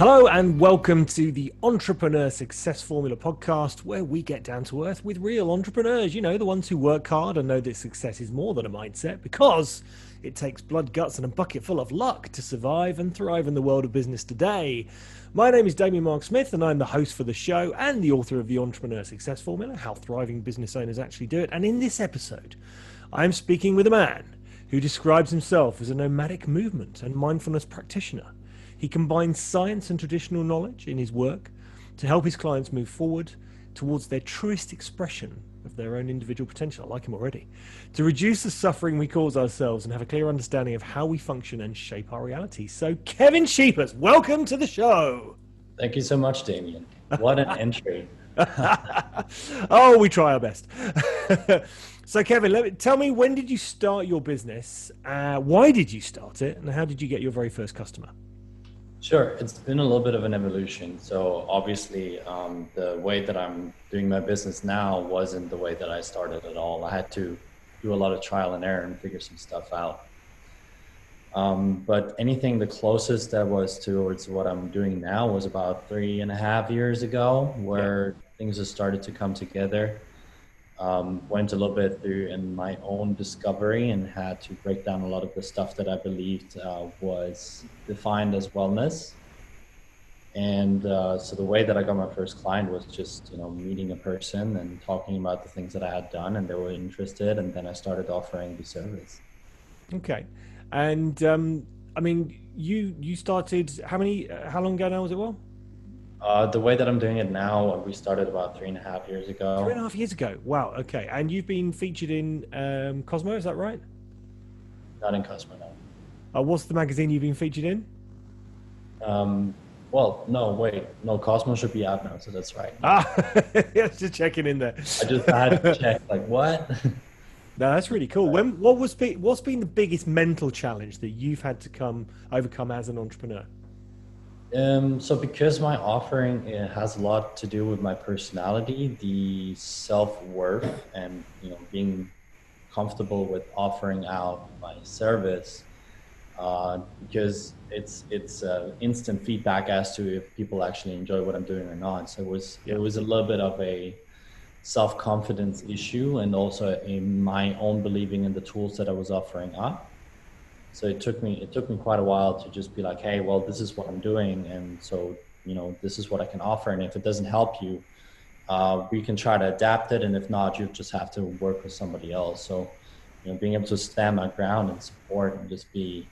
Hello, and welcome to the Entrepreneur Success Formula podcast, where we get down to earth with real entrepreneurs. You know, the ones who work hard and know that success is more than a mindset because it takes blood, guts, and a bucket full of luck to survive and thrive in the world of business today. My name is Damien Mark Smith, and I'm the host for the show and the author of the Entrepreneur Success Formula How Thriving Business Owners Actually Do It. And in this episode, I'm speaking with a man who describes himself as a nomadic movement and mindfulness practitioner. He combines science and traditional knowledge in his work to help his clients move forward towards their truest expression of their own individual potential. I like him already. To reduce the suffering we cause ourselves and have a clear understanding of how we function and shape our reality. So, Kevin Scheepers, welcome to the show. Thank you so much, Damien. What an entry. oh, we try our best. so, Kevin, let me, tell me when did you start your business? Uh, why did you start it? And how did you get your very first customer? Sure, it's been a little bit of an evolution. So obviously, um, the way that I'm doing my business now wasn't the way that I started at all. I had to do a lot of trial and error and figure some stuff out. Um, but anything the closest that was towards what I'm doing now was about three and a half years ago, where yeah. things have started to come together um, went a little bit through in my own discovery and had to break down a lot of the stuff that I believed uh, was defined as wellness. And uh, so the way that I got my first client was just you know meeting a person and talking about the things that I had done, and they were interested, and then I started offering the service. Okay, and um, I mean, you you started how many? Uh, how long ago now was it? Well. Uh, the way that I'm doing it now, we started about three and a half years ago. Three and a half years ago. Wow. Okay. And you've been featured in um, Cosmo, is that right? Not in Cosmo, no. Uh, what's the magazine you've been featured in? Um, well, no, wait, no, Cosmo should be out now, so that's right. Ah, just checking in there. I just had to check, like, what? no, that's really cool. When what was what's been the biggest mental challenge that you've had to come overcome as an entrepreneur? Um, so because my offering has a lot to do with my personality, the self worth, and you know being comfortable with offering out my service, uh, because it's it's uh, instant feedback as to if people actually enjoy what I'm doing or not. So it was it was a little bit of a self confidence issue, and also in my own believing in the tools that I was offering up so it took me it took me quite a while to just be like hey well this is what i'm doing. And so you know this is what i can offer. And if it doesn't help you uh, we can try to adapt it. And if not you just have to work with somebody else. So you know being able to stand my ground and support and just be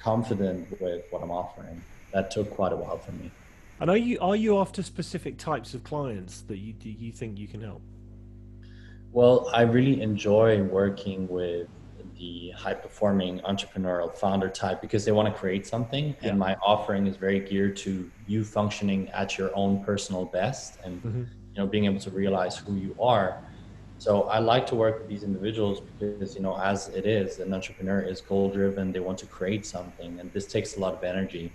confident with what i'm offering that took quite a while for me. And are you are you after specific types of clients that you do you think you can help? Well i really enjoy working with the high performing entrepreneurial founder type because they want to create something. Yeah. and my offering is very geared to you functioning at your own personal best and mm-hmm. you know being able to realize who you are. So i like to work with these individuals because you know as it is an entrepreneur is goal driven they want to create something and this takes a lot of energy.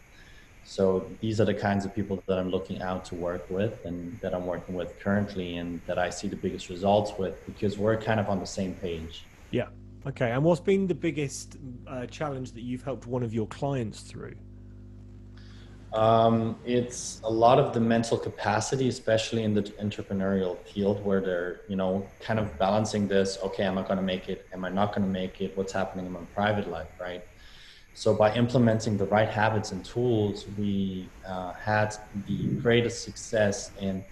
So these are the kinds of people that i'm looking out to work with and that i'm working with currently and that i see the biggest results with because we're kind of on the same page. Yeah Okay, and what's been the biggest uh, challenge that you've helped one of your clients through? Um, it's a lot of the mental capacity, especially in the entrepreneurial field, where they're you know kind of balancing this. Okay, am I going to make it? Am I not going to make it? What's happening in my private life, right? So by implementing the right habits and tools, we uh, had the greatest success in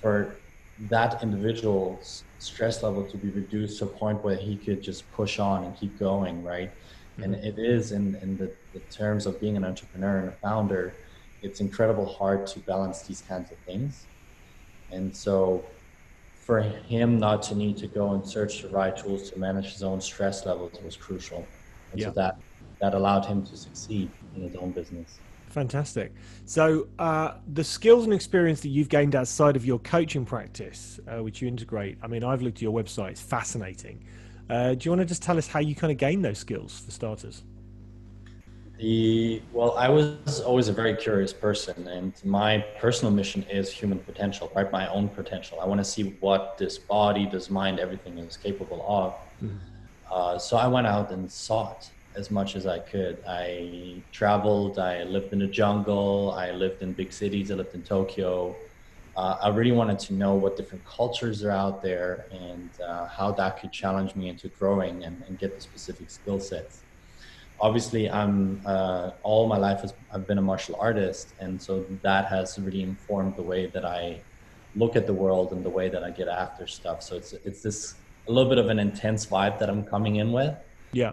for that individual's stress level to be reduced to a point where he could just push on and keep going, right? Mm-hmm. And it is in, in the, the terms of being an entrepreneur and a founder, it's incredible hard to balance these kinds of things. And so for him not to need to go and search the right tools to manage his own stress levels was crucial. And yeah. so that that allowed him to succeed in his own business. Fantastic. So, uh, the skills and experience that you've gained outside of your coaching practice, uh, which you integrate, I mean, I've looked at your website, it's fascinating. Uh, do you want to just tell us how you kind of gain those skills for starters? The well, I was always a very curious person, and my personal mission is human potential, right? My own potential. I want to see what this body, this mind, everything is capable of. Uh, so I went out and sought as much as I could. I traveled, I lived in the jungle, I lived in big cities, I lived in Tokyo. Uh, I really wanted to know what different cultures are out there and uh, how that could challenge me into growing and, and get the specific skill sets. Obviously, I'm uh, all my life has, I've been a martial artist, and so that has really informed the way that I look at the world and the way that I get after stuff. So it's it's this a little bit of an intense vibe that I'm coming in with. Yeah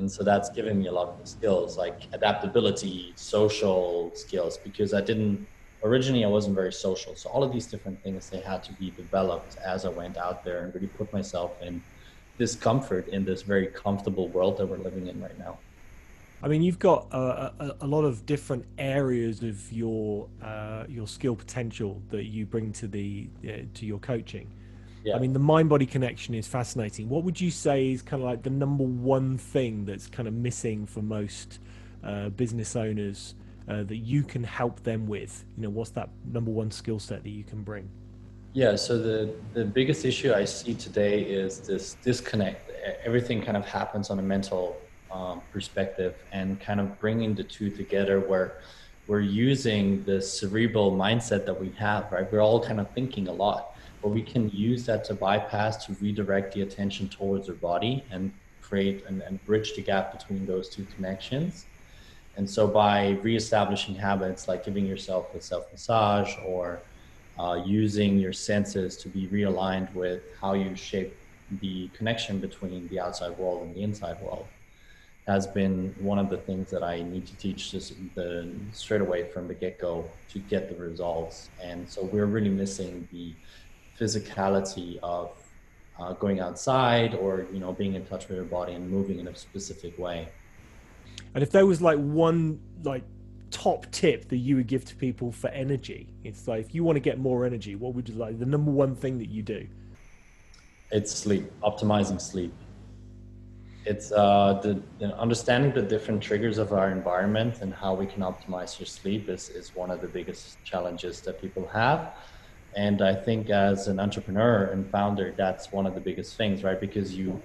and so that's given me a lot of the skills like adaptability social skills because i didn't originally i wasn't very social so all of these different things they had to be developed as i went out there and really put myself in discomfort in this very comfortable world that we're living in right now I mean, you've got a, a, a, lot of different areas of your uh, your skill potential that you bring to the uh, to your coaching. Yeah. I mean, the mind body connection is fascinating. What would you say is kind of like the number one thing that's kind of missing for most uh, business owners uh, that you can help them with? You know, what's that number one skill set that you can bring? Yeah, so the, the biggest issue I see today is this disconnect. Everything kind of happens on a mental um, perspective and kind of bringing the two together where we're using the cerebral mindset that we have, right? We're all kind of thinking a lot but we can use that to bypass to redirect the attention towards our body and create and, and bridge the gap between those two connections. And so by reestablishing habits like giving yourself a self massage or uh, using your senses to be realigned with how you shape the connection between the outside world and the inside world has been one of the things that I need to teach just the straight away from the get go to get the results. And so we're really missing the physicality of uh, going outside or you know being in touch with your body and moving in a specific way. And if there was like one like top tip that you would give to people for energy it's like if you want to get more energy what would you like the number one thing that you do? It's sleep optimizing sleep. It's uh, the, the, understanding the different triggers of our environment and how we can optimize your sleep is, is one of the biggest challenges that people have and I think as an entrepreneur and founder, that's one of the biggest things, right? Because you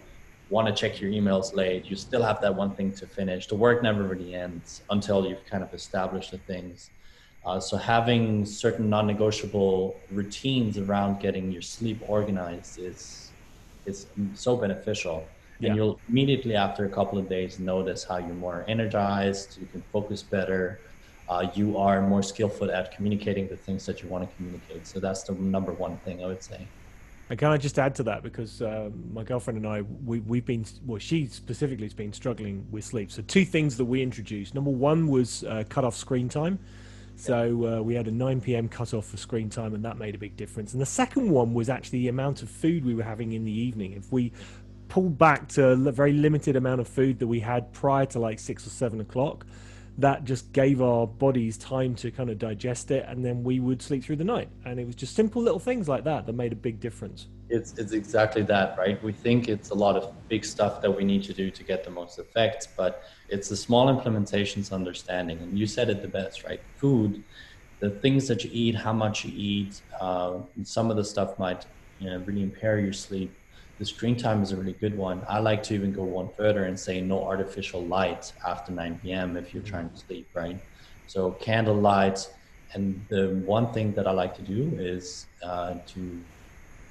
want to check your emails late, you still have that one thing to finish. The work never really ends until you've kind of established the things. Uh, so having certain non-negotiable routines around getting your sleep organized is is so beneficial. Yeah. And you'll immediately after a couple of days notice how you're more energized, you can focus better, uh, you are more skillful at communicating the things that you want to communicate. So that's the number one thing I would say. And can I just add to that because um, my girlfriend and I we we've been well she specifically has been struggling with sleep. So two things that we introduced. Number one was uh, cut off screen time. So uh, we had a 9 p.m. cut off for screen time, and that made a big difference. And the second one was actually the amount of food we were having in the evening. If we pulled back to a very limited amount of food that we had prior to like six or seven o'clock, that just gave our bodies time to kind of digest it and then we would sleep through the night. And it was just simple little things like that that made a big difference. It's it's exactly that right? We think it's a lot of big stuff that we need to do to get the most effects but it's the small implementations understanding. And you said it the best right? Food the things that you eat how much you eat uh, some of the stuff might you know, really impair your sleep the screen time is a really good one. I like to even go one further and say no artificial light after 9 p.m. if you're trying to sleep, right? So candle light. And the one thing that I like to do is uh, to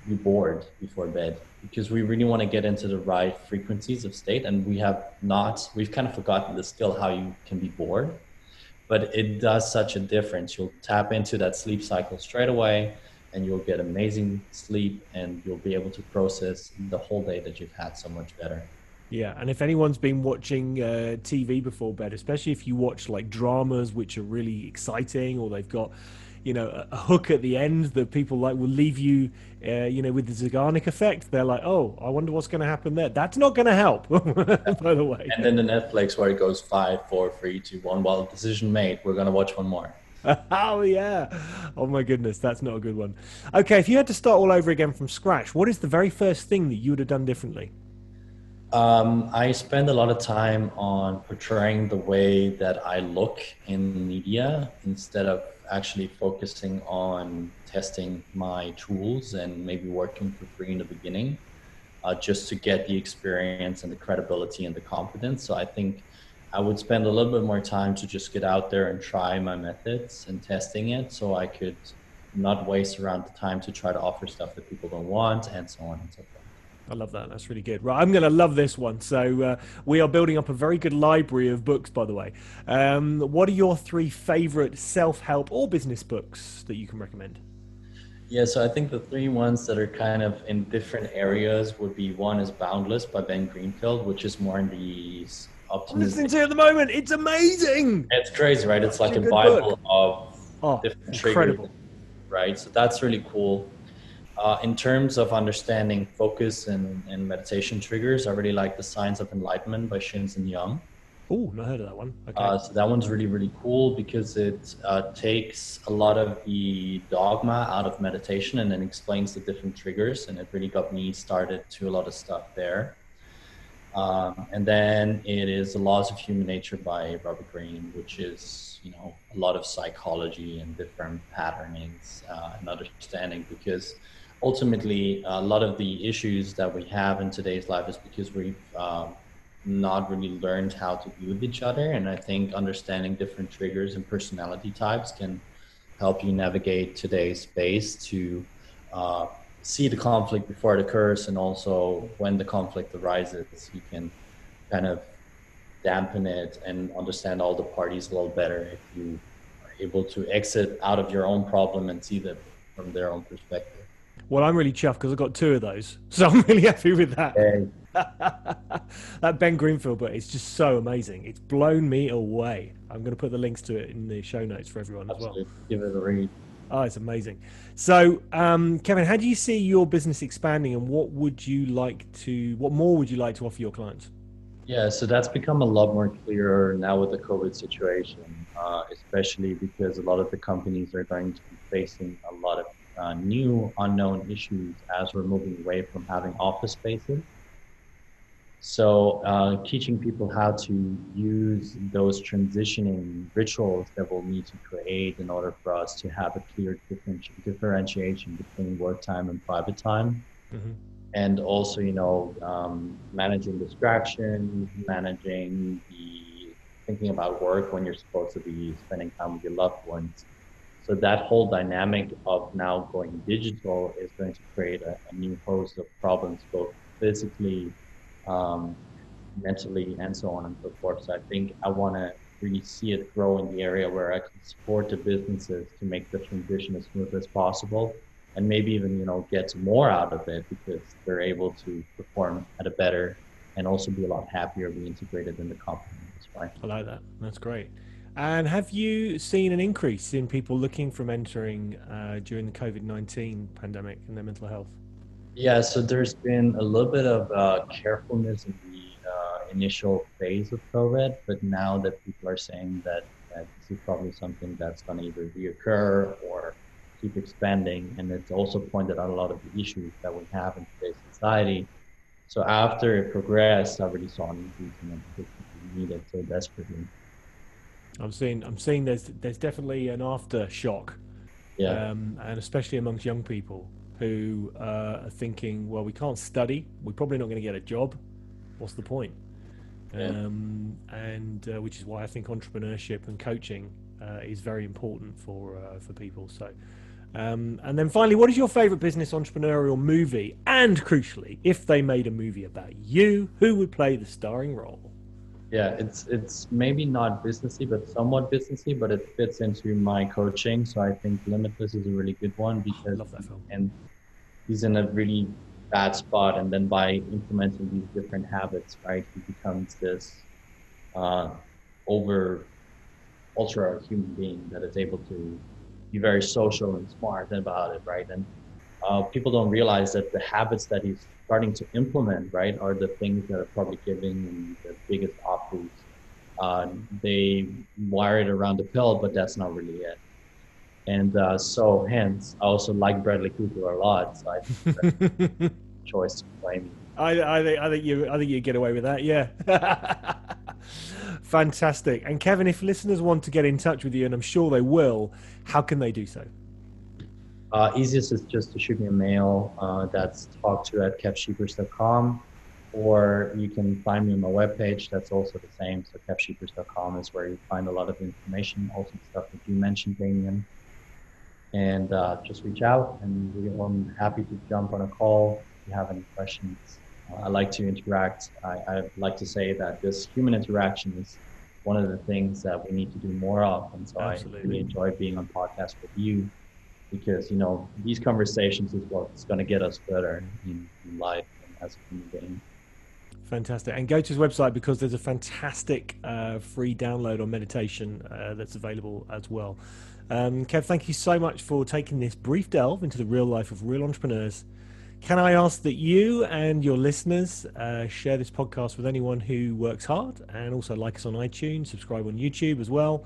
be bored before bed because we really want to get into the right frequencies of state. And we have not, we've kind of forgotten the skill how you can be bored, but it does such a difference. You'll tap into that sleep cycle straight away and you'll get amazing sleep and you'll be able to process the whole day that you've had so much better. Yeah, and if anyone's been watching uh, TV before bed, especially if you watch like dramas which are really exciting, or they've got, you know, a, a hook at the end that people like will leave you, uh, you know, with the Zeigarnik effect. They're like, oh, I wonder what's going to happen there. That's not going to help, by the way. And then the Netflix where it goes five, four, three, two, one. Well, decision made. We're going to watch one more. oh yeah. Oh my goodness, that's not a good one. Okay, if you had to start all over again from scratch, what is the very first thing that you would have done differently? Um, I spend a lot of time on portraying the way that I look in media instead of actually focusing on testing my tools and maybe working for free in the beginning. uh, just to get the experience and the credibility and the confidence. So I think I would spend a little bit more time to just get out there and try my methods and testing it so I could not waste around the time to try to offer stuff that people don't want and so on and so forth. I love that. That's really good. Right, I'm going to love this one. So uh, we are building up a very good library of books, by the way. Um, what are your three favorite self-help or business books that you can recommend? Yeah, so I think the three ones that are kind of in different areas would be one is Boundless by Ben Greenfield, which is more in the optimism. I'm listening to at the moment. It's amazing. It's crazy, right? It's like a, a Bible book. of oh, different incredible. triggers, right? So that's really cool. Uh, in terms of understanding focus and, and meditation triggers, I really like The Science of Enlightenment by Shinzen Young. Oh, not heard of that one. Okay. Uh, so that one's really, really cool because it uh, takes a lot of the dogma out of meditation and then explains the different triggers. And it really got me started to a lot of stuff there. Um, and then it is The Laws of Human Nature by Robert Greene, which is, you know, a lot of psychology and different patternings uh, and understanding because ultimately a lot of the issues that we have in today's life is because we've um, not really learned how to be with each other. And I think understanding different triggers and personality types can help you navigate today's space to uh, see the conflict before it occurs. And also when the conflict arises, you can kind of dampen it and understand all the parties a little better if you are able to exit out of your own problem and see them from their own perspective. Well, I'm really chuffed because I've got two of those, so I'm really happy with that. Hey. that Ben Greenfield book is just so amazing. It's blown me away. I'm going to put the links to it in the show notes for everyone Absolutely. as well. Give it a read. Oh, it's amazing. So, um, Kevin, how do you see your business expanding, and what would you like to? What more would you like to offer your clients? Yeah, so that's become a lot more clearer now with the COVID situation, uh, especially because a lot of the companies are going to be facing a lot of uh, new unknown issues as we're moving away from having office spaces. So, uh, teaching people how to use those transitioning rituals that we'll need to create in order for us to have a clear differentiation between work time and private time. Mm-hmm. And also, you know, um, managing distractions, managing the thinking about work when you're supposed to be spending time with your loved ones so that whole dynamic of now going digital is going to create a, a new host of problems, both physically, um, mentally, and so on and so forth. So I think I want to really see it grow in the area where I can support the businesses to make the transition as smooth as possible, and maybe even you know get more out of it because they're able to perform at a better and also be a lot happier, be integrated in the company. That's I like that. That's great. And have you seen an increase in people looking from entering uh, during the COVID 19 pandemic in their mental health? Yeah, so there's been a little bit of uh, carefulness in the uh, initial phase of COVID, but now that people are saying that, that this is probably something that's going to either reoccur or keep expanding, and it's also pointed out a lot of the issues that we have in today's society. So after it progressed, I already saw an increase in it needed so desperately. I'm seeing I'm seeing there's there's definitely an aftershock, yeah, um, and especially amongst young people who uh, are thinking, well, we can't study, we're probably not going to get a job. What's the point? Yeah. Um, and uh, which is why I think entrepreneurship and coaching uh, is very important for uh, for people. So. Um, and then finally, what is your favorite business entrepreneurial movie? And crucially, if they made a movie about you, who would play the starring role? Yeah it's it's maybe not businessy but somewhat businessy but it fits into my coaching so i think limitless is a really good one because and he's in a really bad spot and then by implementing these different habits right he becomes this uh, over ultra human being that is able to be very social and smart about it right and uh, people don't realize that the habits that he's starting to implement, right, are the things that are probably giving him the biggest offers. Uh, they wire it around the pill, but that's not really it. And uh, so, hence, I also like Bradley Cooper a lot. So I think choice to play me. I, I think I think you I think you get away with that. Yeah. Fantastic. And Kevin, if listeners want to get in touch with you, and I'm sure they will, how can they do so? Uh, easiest is just to shoot me a mail. Uh, that's talk to at kevscheepers.com. Or you can find me on my webpage. That's also the same. So kevscheepers.com is where you find a lot of information, also stuff that you mentioned, Damien. And uh, just reach out, and we're I'm happy to jump on a call if you have any questions. Uh, I like to interact. I, I like to say that this human interaction is one of the things that we need to do more of. And so Absolutely. I really enjoy being on podcast with you because you know these conversations is what's going to get us better in, in life and as a human being. Fantastic. And go to his website because there's a fantastic uh, free download on meditation uh, that's available as well. Um, Kev, thank you so much for taking this brief delve into the real life of real entrepreneurs. Can I ask that you and your listeners uh, share this podcast with anyone who works hard and also like us on iTunes, subscribe on YouTube as well.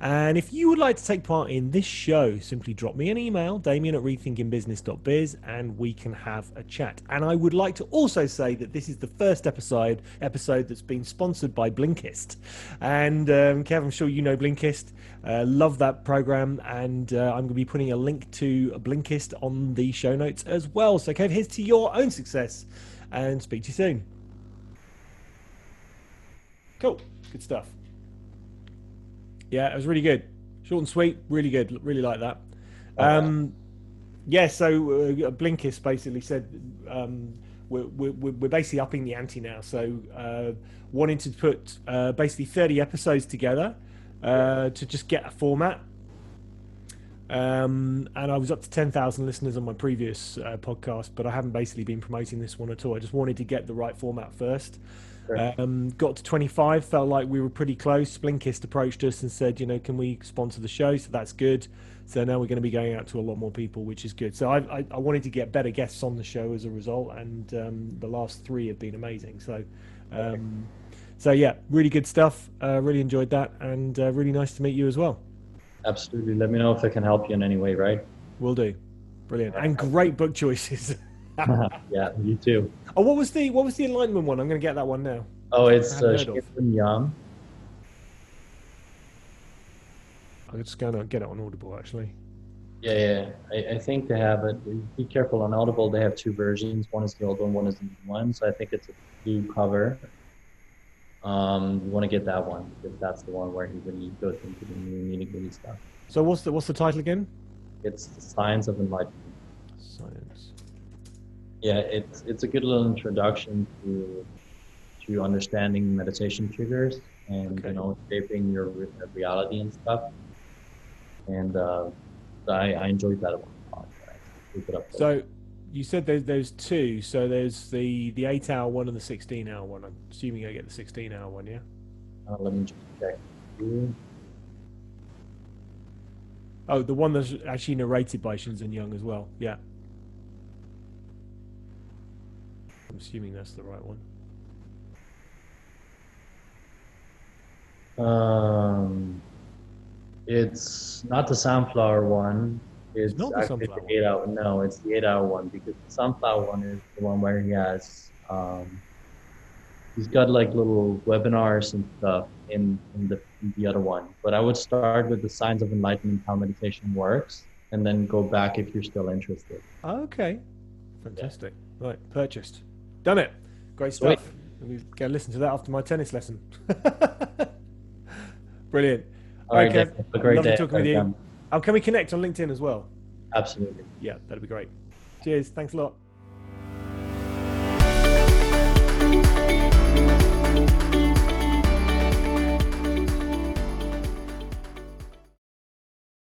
And if you would like to take part in this show, simply drop me an email, damien at rethinkingbusiness.biz, and we can have a chat. And I would like to also say that this is the first episode episode that's been sponsored by Blinkist. And um, Kev, I'm sure you know Blinkist. Uh, love that program, and uh, I'm going to be putting a link to Blinkist on the show notes as well. So, Kev, here's to your own success, and speak to you soon. Cool, good stuff. Yeah, it was really good. Short and sweet, really good. Really like that. Um, yeah, so uh, Blinkist basically said um, we're, we're, we're basically upping the ante now. So uh, wanting to put uh, basically 30 episodes together uh, to just get a format. Um, and I was up to 10,000 listeners on my previous uh, podcast, but I haven't basically been promoting this one at all. I just wanted to get the right format first. Um, got to 25, felt like we were pretty close. Blinkist approached us and said, you know, can we sponsor the show? So that's good. So now we're going to be going out to a lot more people, which is good. So I, I, I wanted to get better guests on the show as a result, and um, the last three have been amazing. So, um, so yeah, really good stuff. Uh, really enjoyed that, and uh, really nice to meet you as well. Absolutely. Let me know if I can help you in any way. Right? Will do. Brilliant and great book choices. yeah, you too. Oh, what was the what was the Enlightenment one? I'm going to get that one now. Oh, it's uh, Young. I'm just going to get it on Audible actually. Yeah, yeah. I, I, think they have it. Be careful on Audible. They have two versions. One is the old one. One is the new one. So I think it's a blue cover. Um, you want to get that one because that's the one where he really goes into the new nitty gritty stuff. So what's the what's the title again? It's the Science of Enlightenment. Science yeah, it's it's a good little introduction to to understanding meditation triggers and okay. you know shaping your reality and stuff. And uh, I, I enjoyed that a lot. So you said there's there's two. So there's the the eight hour one and the sixteen hour one. I'm assuming I get the sixteen hour one, yeah. Uh, let me just check. Oh, the one that's actually narrated by Shinzen Young as well. Yeah. I'm assuming that's the right one. Um, it's not the sunflower one. It's, not the sunflower the eight hour. No, it's the eight hour one because the sunflower one is the one where he has um, he's got like little webinars and stuff in in the in the other one. But I would start with the science of enlightenment, how meditation works, and then go back if you're still interested. Okay, fantastic. Yeah. Right, purchased. Done it. Great stuff. Sweet. We go listen to that after my tennis lesson. Brilliant. All right, okay. Have a great Lovely day. talking with you. Oh, can we connect on LinkedIn as well? Absolutely. Yeah, that'd be great. Cheers. Thanks a lot.